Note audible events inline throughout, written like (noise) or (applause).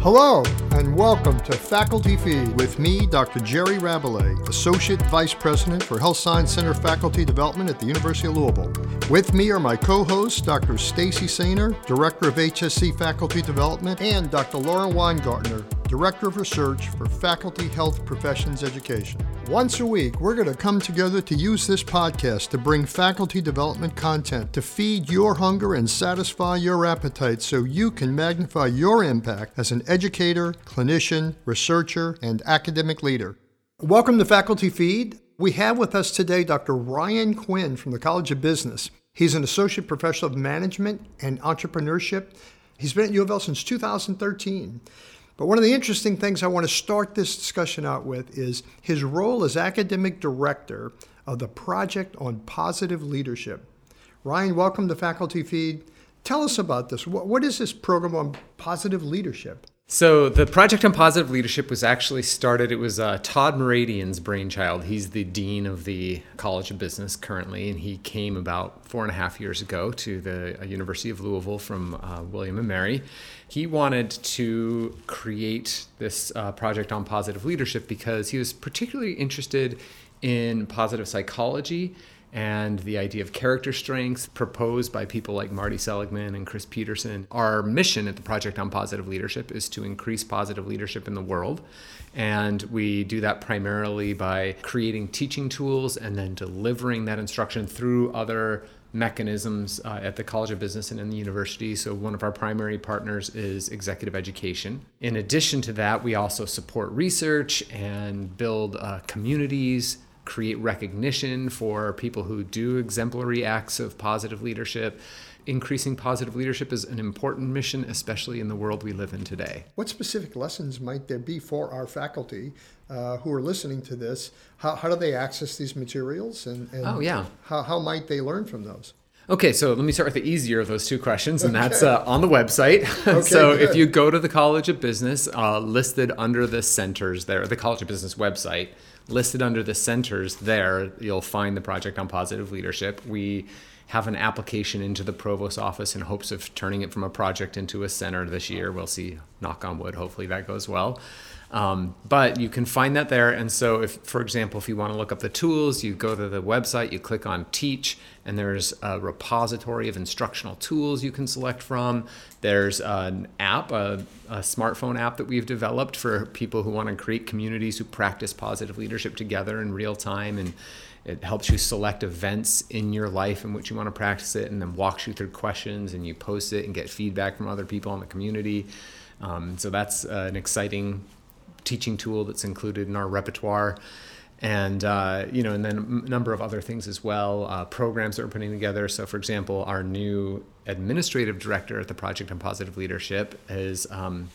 Hello, and welcome to Faculty Feed with me, Dr. Jerry Rabalais, Associate Vice President for Health Science Center Faculty Development at the University of Louisville. With me are my co-hosts, Dr. Stacy Sainer, Director of HSC Faculty Development, and Dr. Lauren Weingartner, Director of Research for Faculty Health Professions Education. Once a week, we're going to come together to use this podcast to bring faculty development content to feed your hunger and satisfy your appetite so you can magnify your impact as an educator, clinician, researcher, and academic leader. Welcome to Faculty Feed. We have with us today Dr. Ryan Quinn from the College of Business. He's an associate professor of management and entrepreneurship. He's been at U of L since 2013. But one of the interesting things I want to start this discussion out with is his role as academic director of the Project on Positive Leadership. Ryan, welcome to Faculty Feed. Tell us about this. What is this program on positive leadership? So the project on positive leadership was actually started. It was uh, Todd Mooradian's brainchild. He's the dean of the College of Business currently, and he came about four and a half years ago to the uh, University of Louisville from uh, William and Mary. He wanted to create this uh, project on positive leadership because he was particularly interested in positive psychology and the idea of character strengths proposed by people like Marty Seligman and Chris Peterson. Our mission at the Project on Positive Leadership is to increase positive leadership in the world. And we do that primarily by creating teaching tools and then delivering that instruction through other mechanisms uh, at the College of Business and in the university. So, one of our primary partners is executive education. In addition to that, we also support research and build uh, communities create recognition for people who do exemplary acts of positive leadership. Increasing positive leadership is an important mission, especially in the world we live in today. What specific lessons might there be for our faculty uh, who are listening to this? How, how do they access these materials? And, and oh, yeah. How, how might they learn from those? Okay, so let me start with the easier of those two questions, and that's uh, on the website. (laughs) Okay, so good. if you go to the College of Business, uh, listed under the centers there, the College of Business website, listed under the centers there, you'll find the project on positive leadership. We have an application into the provost office in hopes of turning it from a project into a center this year. We'll see, knock on wood, hopefully that goes well. Um, but you can find that there. And so, if, for example, if you want to look up the tools, you go to the website, you click on Teach, and there's a repository of instructional tools you can select from. There's an app, a, a smartphone app that we've developed for people who want to create communities who practice positive leadership together in real time. And it helps you select events in your life in which you want to practice it, and then walks you through questions, and you post it and get feedback from other people in the community. Um, so that's uh, an exciting teaching tool that's included in our repertoire and uh, you know, and then a number of other things as well. Uh, programs that we're putting together. So, for example, our new administrative director at the Project on Positive Leadership is um,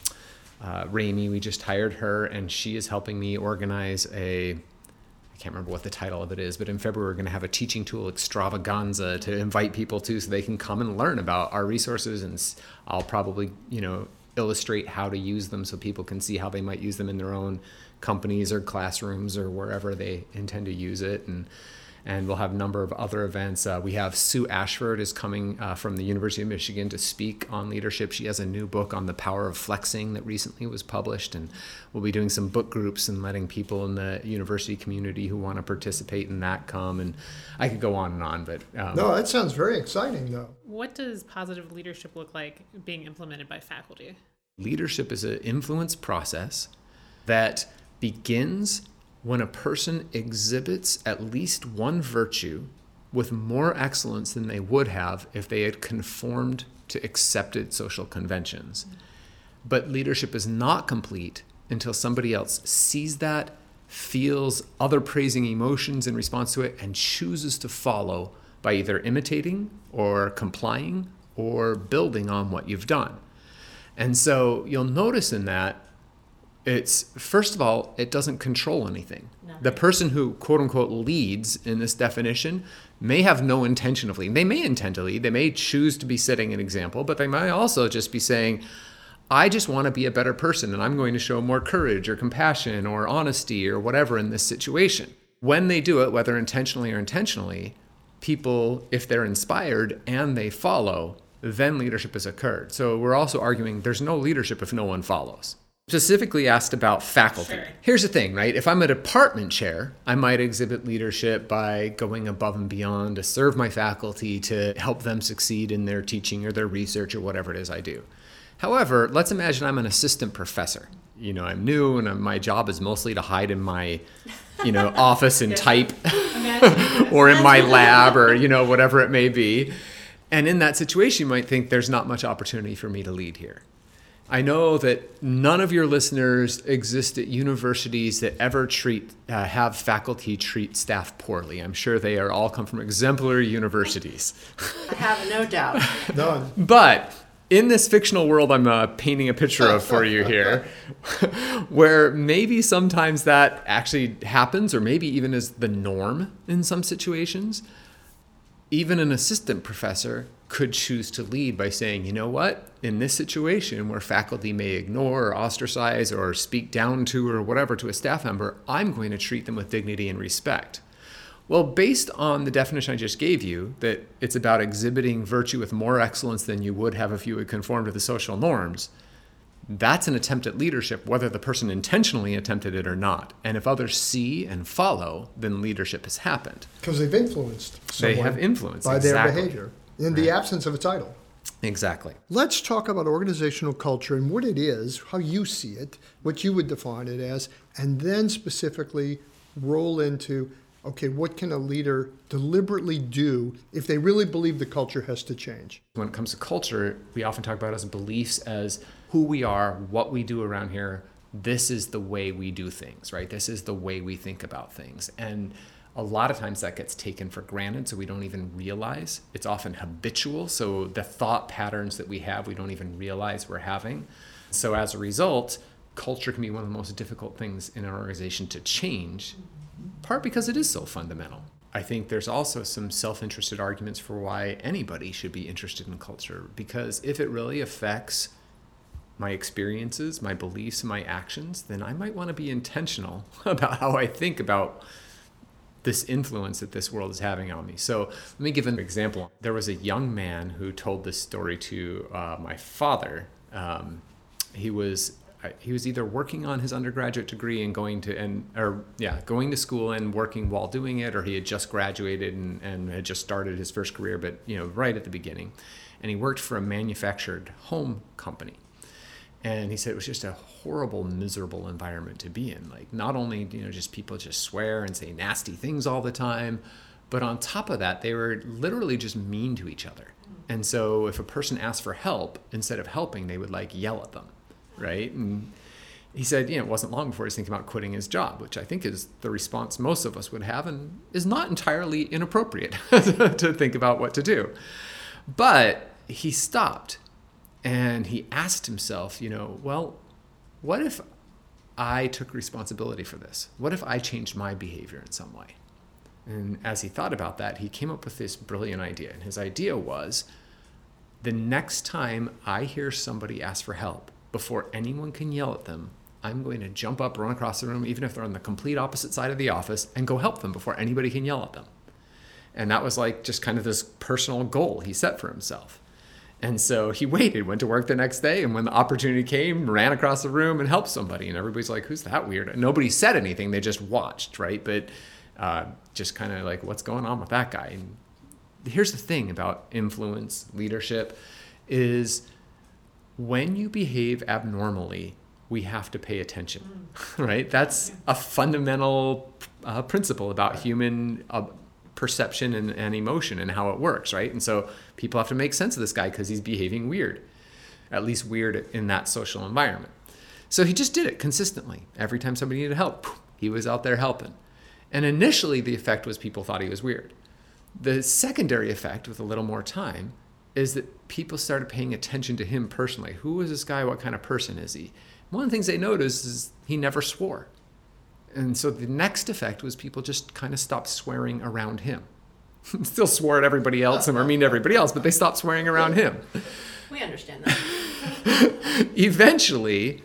uh, Rami. We just hired her, and she is helping me organize a. I can't remember what the title of it is, but in February we're going to have a teaching tool extravaganza to invite people to, so they can come and learn about our resources. And I'll probably, you know, illustrate how to use them so people can see how they might use them in their own companies or classrooms or wherever they intend to use it. And and we'll have a number of other events. Uh, we have Sue Ashford is coming uh, from the University of Michigan to speak on leadership. She has a new book on the power of flexing that recently was published, and we'll be doing some book groups and letting people in the university community who want to participate in that come. And I could go on and on, but um, no, that sounds very exciting, though. What does positive leadership look like being implemented by faculty? Leadership is an influence process that begins when a person exhibits at least one virtue with more excellence than they would have if they had conformed to accepted social conventions. But leadership is not complete until somebody else sees that, feels other praising emotions in response to it, and chooses to follow by either imitating or complying or building on what you've done. And so you'll notice in that it's first of all, it doesn't control anything. The person who quote unquote leads in this definition may have no intention of leading. They may intend to lead, they may choose to be setting an example, but they might also just be saying, I just want to be a better person and I'm going to show more courage or compassion or honesty or whatever in this situation. When they do it, whether intentionally or intentionally, people, if they're inspired and they follow, then leadership has occurred. So we're also arguing there's no leadership if no one follows. Specifically asked about faculty. Sure. Here's the thing, right? If I'm a department chair, I might exhibit leadership by going above and beyond to serve my faculty to help them succeed in their teaching or their research or whatever it is I do. However, let's imagine I'm an assistant professor. You know, I'm new and my job is mostly to hide in my, you know, (laughs) office and type (laughs) or in my lab or, you know, whatever it may be. And in that situation, you might think there's not much opportunity for me to lead here. I know that none of your listeners exist at universities that ever treat uh, have faculty treat staff poorly. I'm sure they are all come from exemplary universities. I have no doubt. (laughs) None. But in this fictional world I'm uh, painting a picture of for you here, (laughs) where maybe sometimes that actually happens, or maybe even is the norm in some situations, even an assistant professor could choose to lead by saying, you know what, in this situation where faculty may ignore or ostracize or speak down to or whatever to a staff member, I'm going to treat them with dignity and respect. Well, based on the definition I just gave you, that it's about exhibiting virtue with more excellence than you would have if you would conform to the social norms, that's an attempt at leadership, whether the person intentionally attempted it or not. And if others see and follow, then leadership has happened. Because they've influenced They have influenced by exactly. their behavior in the absence of a title. Exactly. Let's talk about organizational culture and what it is, how you see it, what you would define it as, and then specifically roll into okay, what can a leader deliberately do if they really believe the culture has to change? When it comes to culture, we often talk about it as beliefs as who we are, what we do around here. This is the way we do things, right? This is the way we think about things. And a lot of times that gets taken for granted, so we don't even realize. It's often habitual, so the thought patterns that we have, we don't even realize we're having. So as a result, culture can be one of the most difficult things in an organization to change, part because it is so fundamental. I think there's also some self interested arguments for why anybody should be interested in culture, because if it really affects my experiences, my beliefs, my actions, then I might want to be intentional (laughs) about how I think about this influence that this world is having on me. So let me give an example. There was a young man who told this story to uh, my father. Um, he was uh, he was either working on his undergraduate degree and going to and or yeah going to school and working while doing it, or he had just graduated and, and had just started his first career, but you know right at the beginning, and he worked for a manufactured home company and he said it was just a horrible miserable environment to be in. Like not only you know just people just swear and say nasty things all the time but on top of that they were literally just mean to each other. And so if a person asked for help instead of helping they would like yell at them right? And he said you know it wasn't long before he was thinking about quitting his job which i think is the response most of us would have and is not entirely inappropriate (laughs) to think about what to do. But he stopped and he asked himself, you know, well, what if I took responsibility for this? What if I changed my behavior in some way? And as he thought about that, he came up with this brilliant idea. And his idea was the next time I hear somebody ask for help, before anyone can yell at them, I'm going to jump up, run across the room, even if they're on the complete opposite side of the office, and go help them before anybody can yell at them. And that was like just kind of this personal goal he set for himself. And so he waited, went to work the next day, and when the opportunity came, ran across the room and helped somebody. And everybody's like, "Who's that weird?" And nobody said anything; they just watched, right? But uh, just kind of like, "What's going on with that guy?" And here's the thing about influence, leadership, is when you behave abnormally, we have to pay attention, (laughs) right? That's a fundamental uh, principle about human uh, perception and, and emotion and how it works, right? And so people have to make sense of this guy because he's behaving weird, at least weird in that social environment. So he just did it consistently. Every time somebody needed help, he was out there helping. And initially, the effect was people thought he was weird. The secondary effect, with a little more time, is that people started paying attention to him personally. Who is this guy? What kind of person is he? One of the things they noticed is he never swore. And so the next effect was people just kind of stopped swearing around him. (laughs) Still swore at everybody else and were mean to everybody else, but they stopped swearing around him. We understand that. (laughs) Eventually,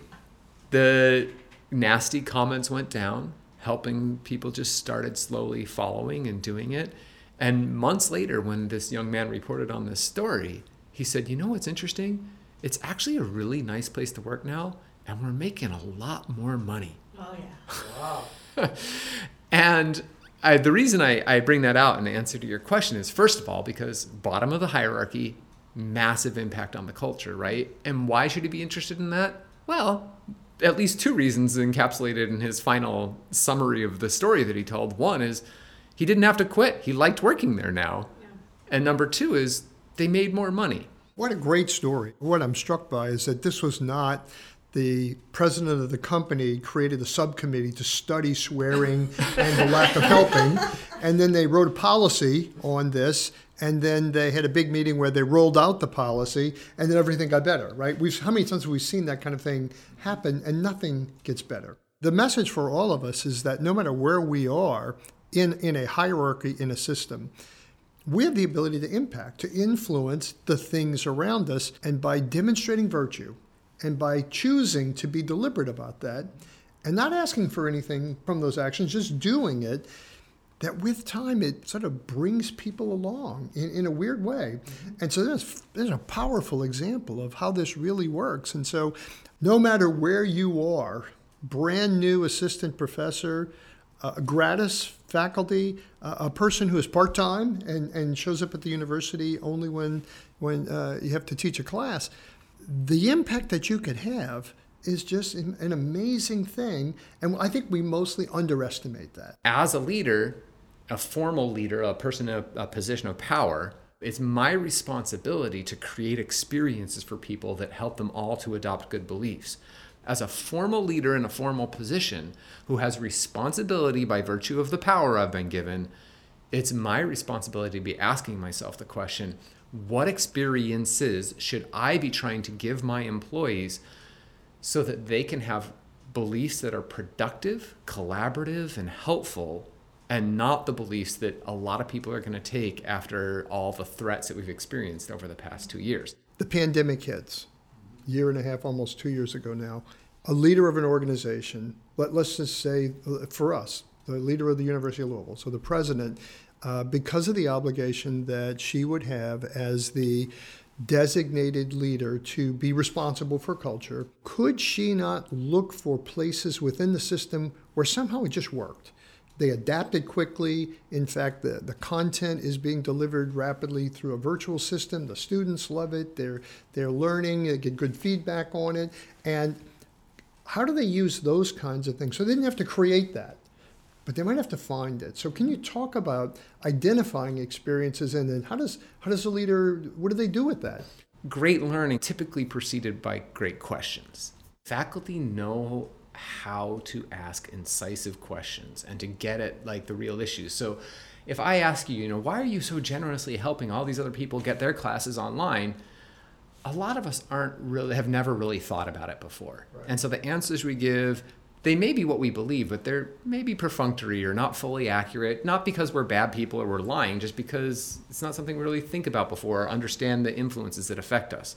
the nasty comments went down, helping people just started slowly following and doing it. And months later, when this young man reported on this story, He said, You know what's interesting? It's actually a really nice place to work now, and we're making a lot more money. Oh, yeah. Wow. (laughs) and I, the reason I, I bring that out in answer to your question is first of all, because bottom of the hierarchy, massive impact on the culture, right? And why should he be interested in that? Well, at least two reasons encapsulated in his final summary of the story that he told. One is he didn't have to quit, he liked working there now. Yeah. And number two is they made more money. What a great story. What I'm struck by is that this was not the president of the company created a subcommittee to study swearing and the lack of helping. And then they wrote a policy on this. And then they had a big meeting where they rolled out the policy, and then everything got better, right? We've, how many times have we seen that kind of thing happen, and nothing gets better? The message for all of us is that no matter where we are in, in a hierarchy, in a system, we have the ability to impact, to influence the things around us. And by demonstrating virtue and by choosing to be deliberate about that and not asking for anything from those actions, just doing it, that with time it sort of brings people along in, in a weird way. And so there's, there's a powerful example of how this really works. And so no matter where you are, brand new assistant professor, uh, gratis faculty, uh, a person who is part time and, and shows up at the university only when, when uh, you have to teach a class, the impact that you could have is just an amazing thing. And I think we mostly underestimate that. As a leader, a formal leader, a person in a, a position of power, it's my responsibility to create experiences for people that help them all to adopt good beliefs. As a formal leader in a formal position who has responsibility by virtue of the power I've been given, it's my responsibility to be asking myself the question what experiences should I be trying to give my employees so that they can have beliefs that are productive, collaborative, and helpful, and not the beliefs that a lot of people are going to take after all the threats that we've experienced over the past two years. The pandemic hits, year and a half, almost two years ago now. A leader of an organization, let, let's just say for us, the leader of the University of Louisville, so the president, uh, because of the obligation that she would have as the designated leader to be responsible for culture, could she not look for places within the system where somehow it just worked? They adapted quickly. In fact, the, the content is being delivered rapidly through a virtual system. The students love it. They're, they're learning, they get good feedback on it. And how do they use those kinds of things? So they didn't have to create that, but they might have to find it. So can you talk about identifying experiences and then how does how does a leader what do they do with that? Great learning typically preceded by great questions. Faculty know how to ask incisive questions and to get at like the real issues. So if I ask you, you know, why are you so generously helping all these other people get their classes online? A lot of us aren't really have never really thought about it before. Right. And so the answers we give they may be what we believe, but they're maybe perfunctory or not fully accurate, not because we're bad people or we're lying, just because it's not something we really think about before or understand the influences that affect us.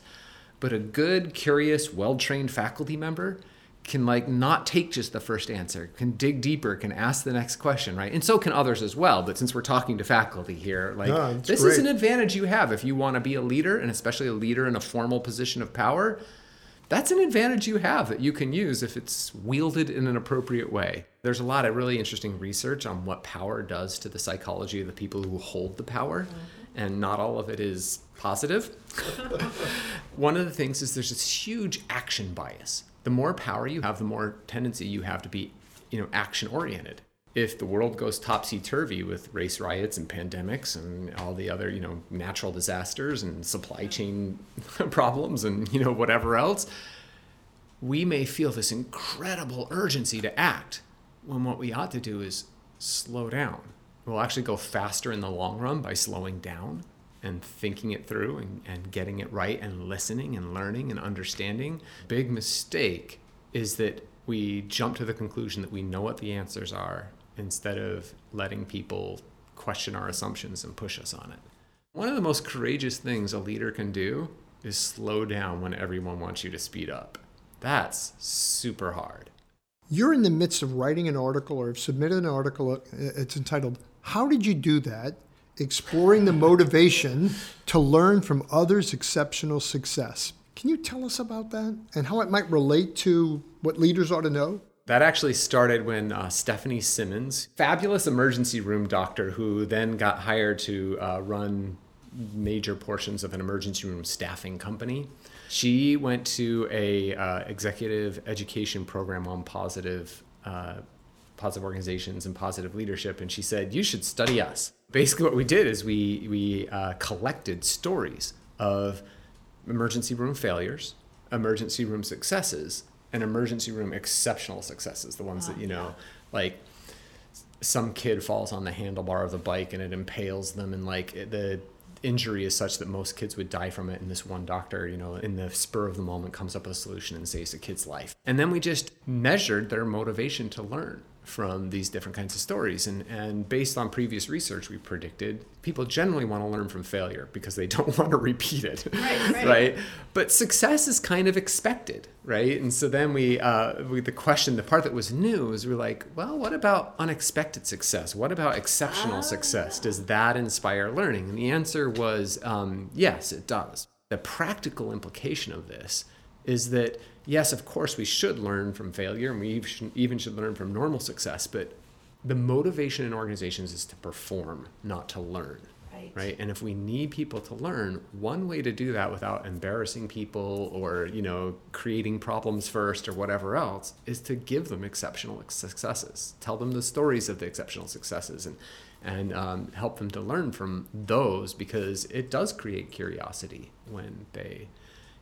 But a good, curious, well trained faculty member can like not take just the first answer can dig deeper can ask the next question right and so can others as well but since we're talking to faculty here like it's this is an advantage you have if you want to be a leader and especially a leader in a formal position of power that's an advantage you have that you can use if it's wielded in an appropriate way. There's a lot of really interesting research on what power does to the psychology of the people who hold the power, mm-hmm. and not all of it is positive. (laughs) One of the things is there's this huge action bias. The more power you have, the more tendency you have to be, you know, action oriented. If the world goes topsy turvy with race riots and pandemics and all the other, you know, natural disasters and supply chain (laughs) problems and, you know, whatever else, we may feel this incredible urgency to act when what we ought to do is slow down. We'll actually go faster in the long run by slowing down and thinking it through and, and getting it right and listening and learning and understanding. Big mistake is that we jump to the conclusion that we know what the answers are instead of letting people question our assumptions and push us on it. One of the most courageous things a leader can do is slow down when everyone wants you to speed up. That's super hard. You're in the midst of writing an article or have submitted an article. uh, It's entitled "How Did You Do That?" exploring the motivation to learn from others' exceptional success. Can you tell us about that and how it might relate to what leaders ought to know? That actually started when uh, Stephanie Simmons, fabulous emergency room doctor who then got hired to uh, run major portions of an emergency room staffing company. She went to a uh, executive education program on positive uh, positive organizations and positive leadership, and she said, "You should study us." Basically, what we did is we we uh, collected stories of emergency room failures, emergency room successes, and emergency room exceptional successes. The ones that you know, like some kid falls on the handlebar of the bike and it impales them, and like the injury is such that most kids would die from it and this one doctor you know in the spur of the moment comes up with a solution and saves a kid's life and then we just measured their motivation to learn from these different kinds of stories and and based on previous research we predicted people generally want to learn from failure because they (laughs) don't want to repeat it right, right. (laughs) right? but success is kind of expected right and so then we, uh, we the question the part that was new is we're like well what about unexpected success what about exceptional Ah. success does that inspire learning and the answer was um, yes it does the practical implication of this is that yes of course we should learn from failure and we even should learn from normal success but the motivation in organizations is to perform not to learn Right. right? And if we need people to learn one way to do that without embarrassing people or you know creating problems first or whatever else is to give them exceptional successes. Tell them the stories of the exceptional successes and and um, help them to learn from those because it does create curiosity when they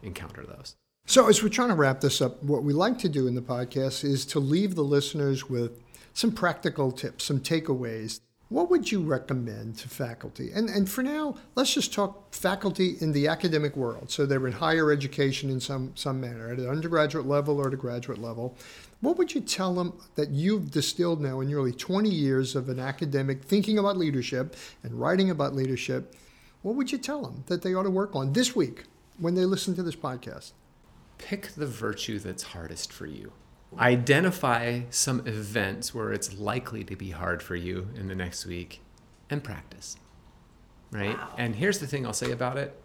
encounter those So, as we're trying to wrap this up, what we like to do in the podcast is to leave the listeners with some practical tips, some takeaways. What would you recommend to faculty? And, and for now, let's just talk faculty in the academic world. So, they're in higher education in some, some manner, at an undergraduate level or at a graduate level. What would you tell them that you've distilled now in nearly 20 years of an academic thinking about leadership and writing about leadership? What would you tell them that they ought to work on this week when they listen to this podcast? Pick the virtue that's hardest for you. Identify some events where it's likely to be hard for you in the next week and practice. Right? Wow. And here's the thing I'll say about it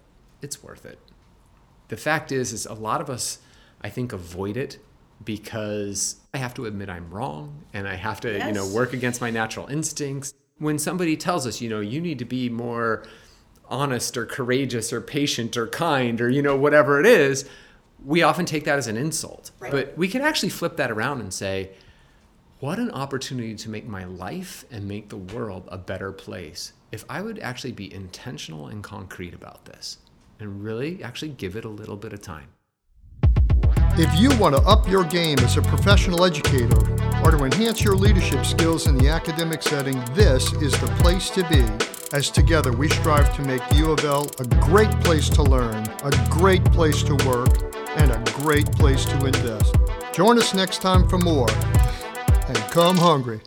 it's worth it. The fact is is a lot of us I think avoid it because I have to admit I'm wrong and I have to, you know, work against my natural instincts. When somebody tells us, you know, you need to be more honest or courageous or patient or kind or you know whatever it is we often take that as an insult Right. but we can actually flip that around and say what an opportunity to make my life and make the world a better place if i would actually be intentional and concrete about this and really actually give it a little bit of time If you want to up your game as a professional educator or to enhance your leadership skills in the academic setting, this is the place to be. As together we strive to make U of L a great place to learn, a great place to work, and a great place to invest. Join us next time for more. And come hungry.